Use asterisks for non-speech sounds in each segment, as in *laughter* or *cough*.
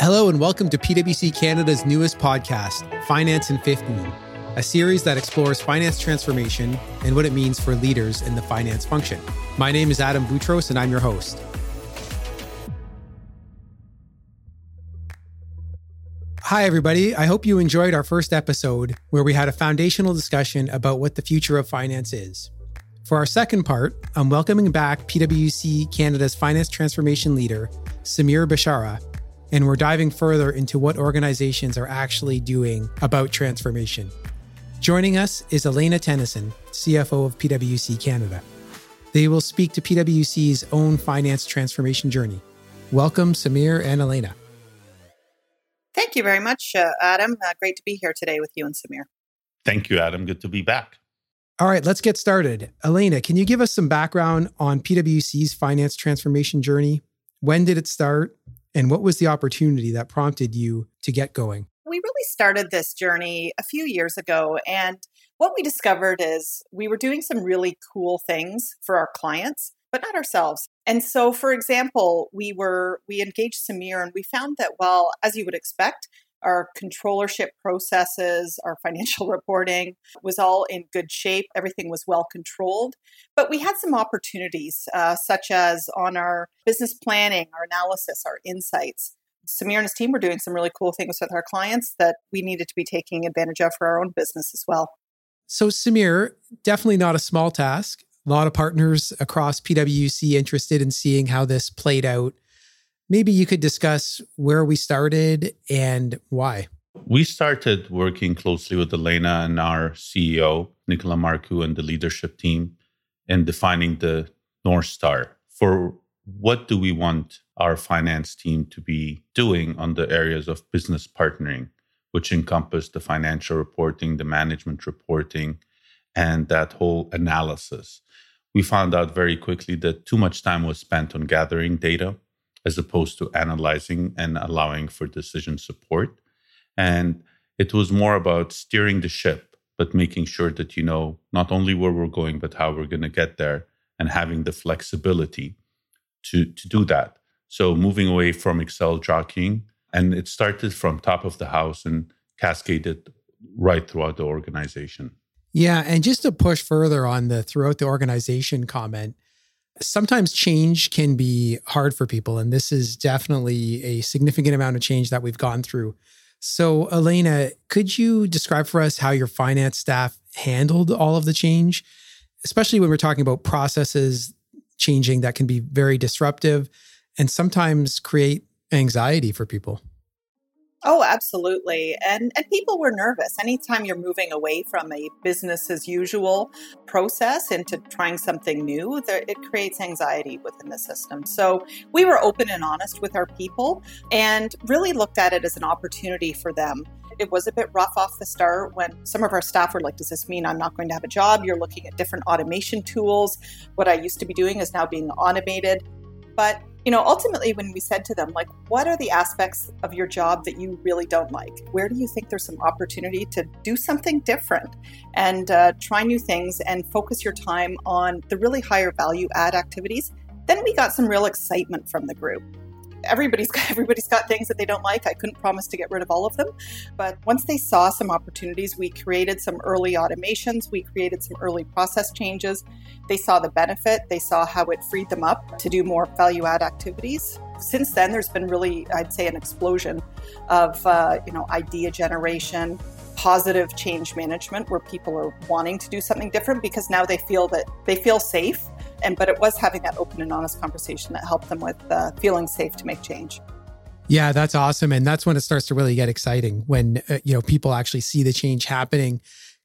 Hello, and welcome to PwC Canada's newest podcast, Finance in 15, a series that explores finance transformation and what it means for leaders in the finance function. My name is Adam Boutros, and I'm your host. Hi, everybody. I hope you enjoyed our first episode where we had a foundational discussion about what the future of finance is. For our second part, I'm welcoming back PwC Canada's finance transformation leader, Samir Bishara, and we're diving further into what organizations are actually doing about transformation. Joining us is Elena Tennyson, CFO of PwC Canada. They will speak to PwC's own finance transformation journey. Welcome, Samir and Elena. Thank you very much, uh, Adam. Uh, great to be here today with you and Samir. Thank you, Adam. Good to be back. All right, let's get started. Elena, can you give us some background on PwC's finance transformation journey? When did it start? And what was the opportunity that prompted you to get going? We really started this journey a few years ago. And what we discovered is we were doing some really cool things for our clients, but not ourselves. And so, for example, we were, we engaged Samir and we found that, well, as you would expect, our controllership processes, our financial *laughs* reporting was all in good shape. Everything was well controlled. But we had some opportunities, uh, such as on our business planning, our analysis, our insights. Samir and his team were doing some really cool things with our clients that we needed to be taking advantage of for our own business as well. So, Samir, definitely not a small task. A lot of partners across PwC interested in seeing how this played out Maybe you could discuss where we started and why. We started working closely with Elena and our CEO, Nicola Marcoux, and the leadership team in defining the North Star for what do we want our finance team to be doing on the areas of business partnering, which encompass the financial reporting, the management reporting, and that whole analysis. We found out very quickly that too much time was spent on gathering data as opposed to analyzing and allowing for decision support. And it was more about steering the ship, but making sure that you know not only where we're going, but how we're going to get there and having the flexibility to, to do that. So moving away from Excel jockeying, and it started from top of the house and cascaded right throughout the organization. Yeah. And just to push further on the throughout the organization comment, sometimes change can be hard for people. And this is definitely a significant amount of change that we've gone through. So, Elena, could you describe for us how your finance staff handled all of the change, especially when we're talking about processes changing that can be very disruptive and sometimes create anxiety for people? Oh, absolutely. And and people were nervous. Anytime you're moving away from a business as usual process into trying something new, there, it creates anxiety within the system. So we were open and honest with our people and really looked at it as an opportunity for them. It was a bit rough off the start when some of our staff were like, Does this mean I'm not going to have a job? You're looking at different automation tools. What I used to be doing is now being automated. But you know, ultimately, when we said to them, like, what are the aspects of your job that you really don't like? Where do you think there's some opportunity to do something different and uh, try new things and focus your time on the really higher value add activities? Then we got some real excitement from the group everybody's *laughs* got everybody's got things that they don't like. I couldn't promise to get rid of all of them, but once they saw some opportunities, we created some early automations, we created some early process changes. They saw the benefit, they saw how it freed them up to do more value add activities. Since then, there's been really, I'd say, an explosion of uh, you know idea generation, positive change management, where people are wanting to do something different because now they feel that they feel safe and but it was having that open and honest conversation that helped them with uh, feeling safe to make change. Yeah, that's awesome, and that's when it starts to really get exciting when uh, you know people actually see the change happening.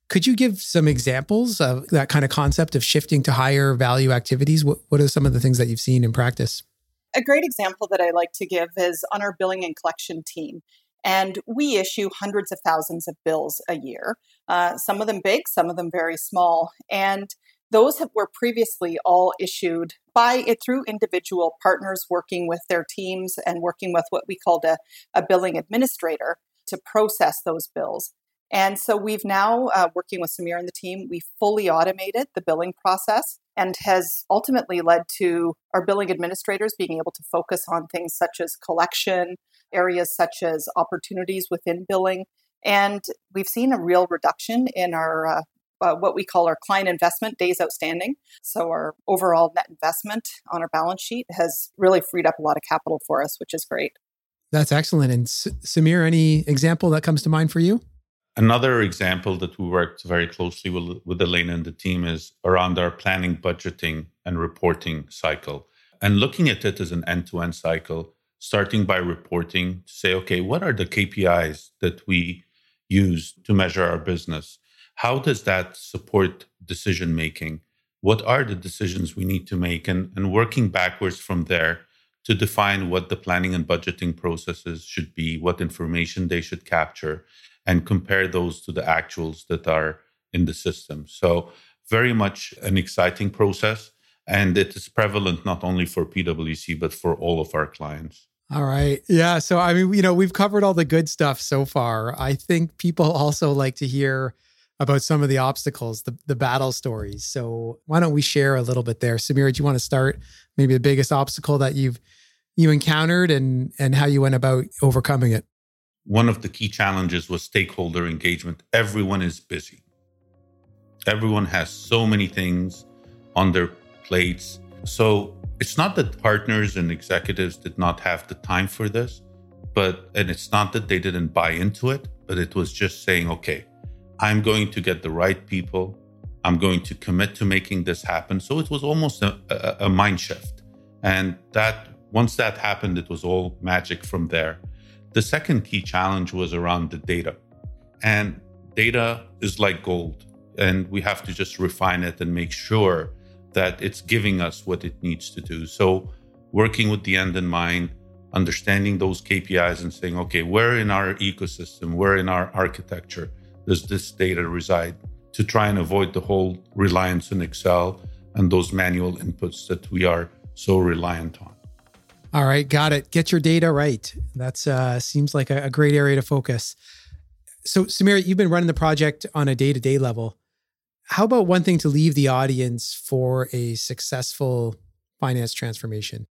Could you give some examples of that kind of concept of shifting to higher value activities? What, what are some of the things that you've seen in practice? A great example that I like to give is on our billing and collection team. And we issue hundreds of thousands of bills a year, uh, some of them big, some of them very small. And those have, were previously all issued by it through individual partners working with their teams and working with what we called a, a billing administrator to process those bills. And so we've now, uh, working with Samir and the team, we fully automated the billing process and has ultimately led to our billing administrators being able to focus on things such as collection, areas such as opportunities within billing. And we've seen a real reduction in our uh, uh, what we call our client investment days outstanding. So our overall net investment on our balance sheet has really freed up a lot of capital for us, which is great. That's excellent. And S- Samir, any example that comes to mind for you? Another example that we worked very closely with, with Elena and the team is around our planning, budgeting, and reporting cycle. And looking at it as an end to end cycle, starting by reporting to say, okay, what are the KPIs that we use to measure our business? How does that support decision making? What are the decisions we need to make? And, and working backwards from there to define what the planning and budgeting processes should be, what information they should capture, and compare those to the actuals that are in the system. So, very much an exciting process. And it is prevalent not only for PwC, but for all of our clients. All right. Yeah. So, I mean, you know, we've covered all the good stuff so far. I think people *laughs* also like to hear about some of the obstacles, the, the battle stories. So, why don't we share a little bit there? Samira, do you want to start maybe the biggest obstacle that you've you encountered and and how you went about overcoming it? One of the key challenges was stakeholder engagement. Everyone is busy. Everyone has so many things on their plates. So, it's not that partners and executives did not have the time for this, but, and it's not that they didn't buy into it, but it was just saying, okay, I'm going to get the right people. I'm going to commit to making this happen. So it was almost a, a, a mind shift. And that, once that happened, it was all magic from there. The second key challenge was around the data. And data is like gold, and we have to just refine it and make sure that it's giving us what it needs to do. So, working with the end in mind, understanding those KPIs and saying, okay, where in our ecosystem, where in our architecture does this data reside to try and avoid the whole reliance on Excel and those manual inputs that we are so reliant on. All right, got it. Get your data right. That's uh, seems like a, a great area to focus. So, Samir, you've been running the project on a day to day level how about one thing to leave the audience for a successful finance transformation?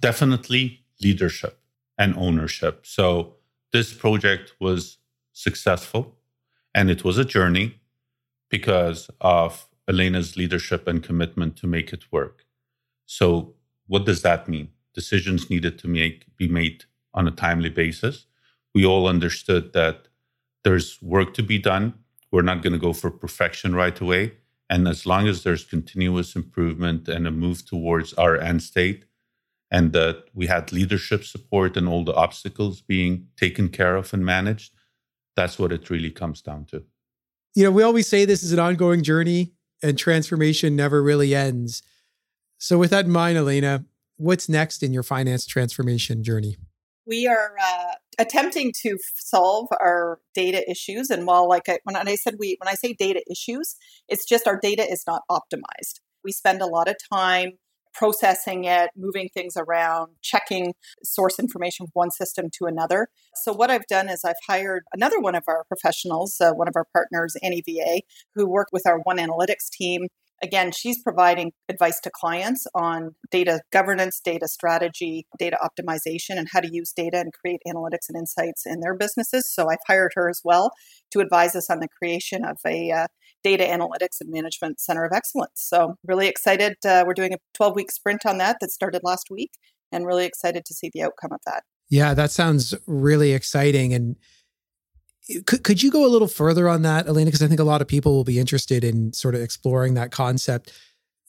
Definitely leadership and ownership. So, this project was successful and it was a journey because of Elena's leadership and commitment to make it work. So, what does that mean? Decisions needed to make, be made on a timely basis. We all understood that there's work to be done we're not going to go for perfection right away. And as long as there's continuous improvement and a move towards our end state, and that we had leadership support and all the obstacles being taken care of and managed, that's what it really comes down to. You know, we always say this is an ongoing journey and transformation never really ends. So, with that in mind, Elena, what's next in your finance transformation journey? we are uh, attempting to solve our data issues. And while, like I, when I said we, when I say data issues, it's just our data is not optimized. We spend a lot of time processing it, moving things around, checking source information from one system to another. So, what I've done is I've hired another one of our professionals, uh, one of our partners, NEVA, who work with our One Analytics team Again, she's providing advice to clients on data governance, data strategy, data optimization, and how to use data and create analytics and insights in their businesses. So I've hired her as well to advise us on the creation of a uh, data analytics and management center of excellence. So really excited. Uh, we're doing a 12 week sprint on that that started last week, and really excited to see the outcome of that. Yeah, that sounds really exciting. And could, could you go a little further on that, Elena? Because I think a lot of people will be interested in sort of exploring that concept.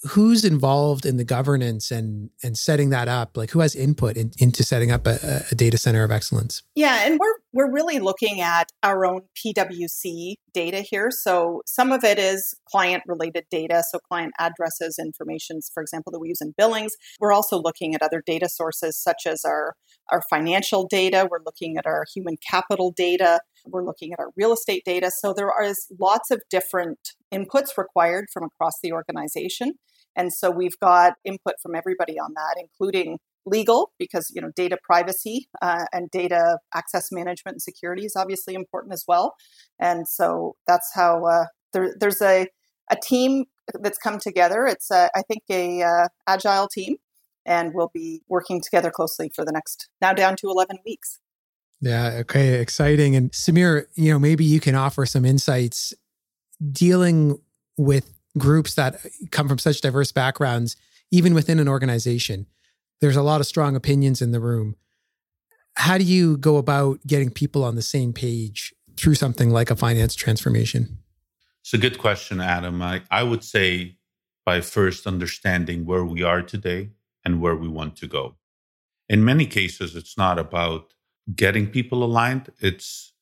Who's involved in the governance and and setting that up? Like who has input in, into setting up a, a data center of excellence? Yeah, and we're we're really looking at our own PwC data here. So some of it is client related data, so client addresses, informations, for example, that we use in billings. We're also looking at other data sources such as our our financial data. We're looking at our human capital data. We're looking at our real estate data. So there is lots of different inputs required from across the organization. And so we've got input from everybody on that, including legal, because you know data privacy uh, and data access management and security is obviously important as well. And so that's how uh, there, there's a a team that's come together. It's a, I think a uh, agile team, and we'll be working together closely for the next now down to 11 weeks. Yeah. Okay. Exciting. And Samir, you know, maybe you can offer some insights dealing with groups that come from such diverse backgrounds, even within an organization. There's a lot of strong opinions in the room. How do you go about getting people on the same page through something like a finance transformation? It's a good question, Adam. I, I would say by first understanding where we are today and where we want to go. In many cases, it's not about getting people aligned, it's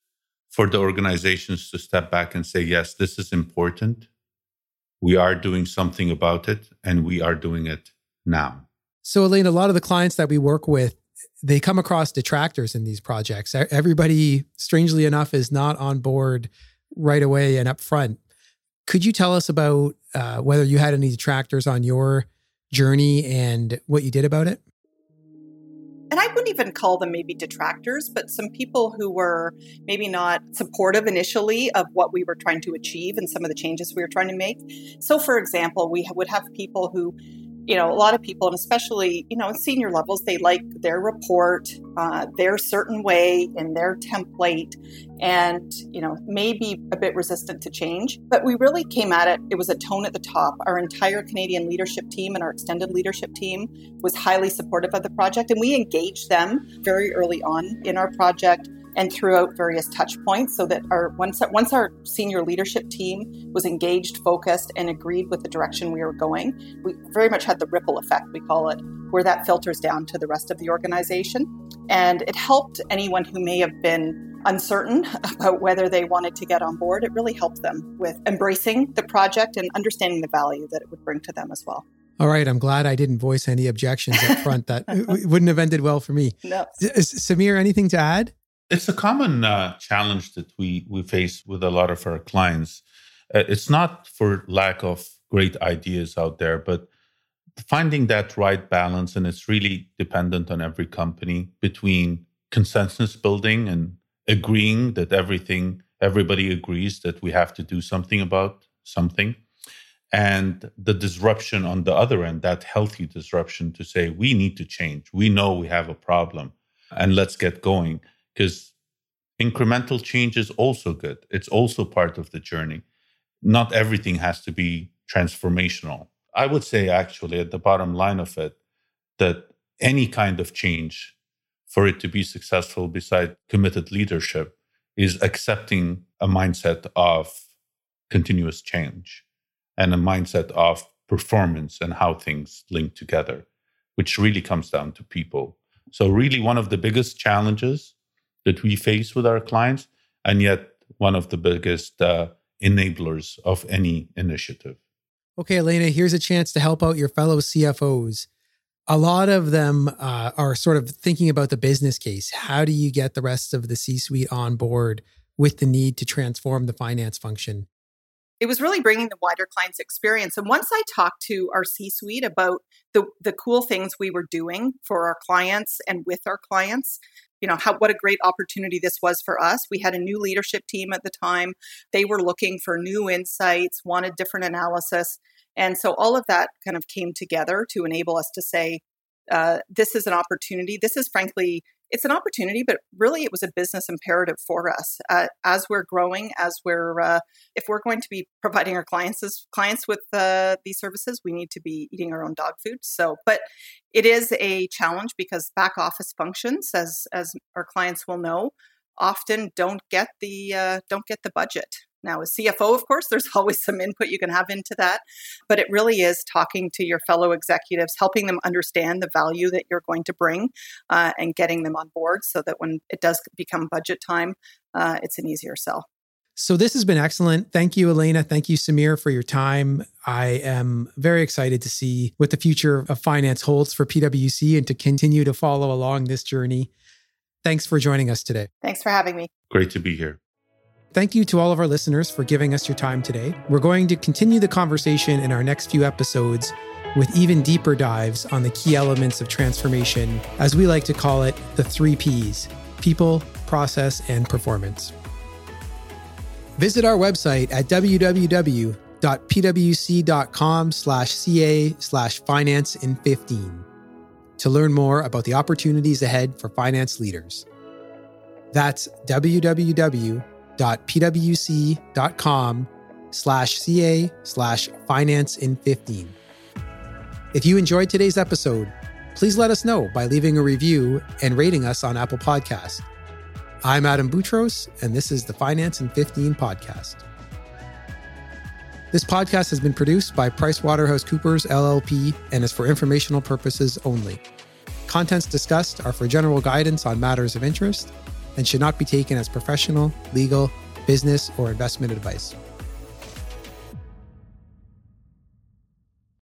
for the organizations to step back and say, yes, this is important. We are doing something about it and we are doing it now. So, Elaine, a lot of the clients that we work with, they come across detractors in these projects. Everybody, strangely enough, is not on board right away and up front. Could you tell us about uh, whether you had any detractors on your journey and what you did about it? And I wouldn't even call them maybe detractors, but some people who were maybe not supportive initially of what we were trying to achieve and some of the changes we were trying to make. So, for example, we would have people who you know, a lot of people, and especially, you know, senior levels, they like their report, uh, their certain way and their template, and, you know, maybe a bit resistant to change. But we really came at it, it was a tone at the top. Our entire Canadian leadership team and our extended leadership team was highly supportive of the project, and we engaged them very early on in our project and throughout various touch points so that our once once our senior leadership team was engaged, focused, and agreed with the direction we were going, we very much had the ripple effect, we call it, where that filters down to the rest of the organization. And it helped anyone who may have been uncertain *laughs* about whether they wanted to get on board. It really helped them with embracing the project and understanding the value that it would bring to them as well. All right, I'm glad I didn't voice any objections up front. That *laughs* wouldn't have ended well for me. No. Samir, anything to add? It's a common uh, challenge that we we face with a lot of our clients. Uh, it's not for lack of great ideas out there, but finding that right balance, and it's really dependent on every company between consensus building and agreeing that everything everybody agrees that we have to do something about something and the disruption on the other end that healthy disruption to say we need to change we know we have a problem and let's get going because incremental change is also good. It's also part of the journey. Not everything has to be transformational. I would say, actually, at the bottom line of it, that any kind of change for it to be successful, beside committed leadership, is accepting a mindset of continuous change and a mindset of performance and how things link together, which really comes down to people. So, really, one of the biggest challenges that we face with our clients, and yet one of the biggest uh, enablers of any initiative. Okay, Elena, here's a chance to help out your fellow CFOs. A lot of them uh, are sort of thinking about the business case. How do you get the rest of the C suite on board with the need to transform the finance function? it was really bringing the wider clients experience and once i talked to our c suite about the the cool things we were doing for our clients and with our clients you know how what a great opportunity this was for us. We had a new leadership team at the time. They were looking for new insights wanted different analysis. And so all of that kind of came together to enable us to say uh, this is an opportunity. This is frankly it's an opportunity, but really it was a business imperative for us uh, as we're growing. As we're, uh, if we're going to be providing our clients clients with uh, these services, we need to be eating our own dog food. So, but it is a challenge because back office functions, as as our clients will know, often don't get the uh, don't get the budget now, as CFO, of course, there's *laughs* always some input you can have into that, but it really is talking to your fellow executives, helping them understand the value that you're going to bring, uh, and getting them on board so that when it does become budget time, uh, it's an easier sell. So this has been excellent. Thank you, Elena. Thank you, Samir, for your time. I am very excited to see what the future of finance holds for PwC and to continue to follow along this journey. Thanks for joining us today. Thanks for having me. Great to be here. Thank you to all of our listeners for giving us your time today. We're going to continue the conversation in our next few episodes with even deeper dives on the key elements of transformation, as we like to call it, the three Ps people, process, and performance. Visit our website at www.pwc.com slash ca slash finance in 15 to learn more about the opportunities ahead for finance leaders. That's www.pwc.com slash ca slash finance in 15. If you enjoyed today's episode, please let us know by leaving a review and rating us on Apple Podcasts. I'm Adam Boutros, and this is the Finance in 15 podcast. This podcast has been produced by PricewaterhouseCoopers LLP and is for informational purposes only. Contents discussed are for general guidance on matters of interest and should not be taken as professional, legal, business, or investment advice.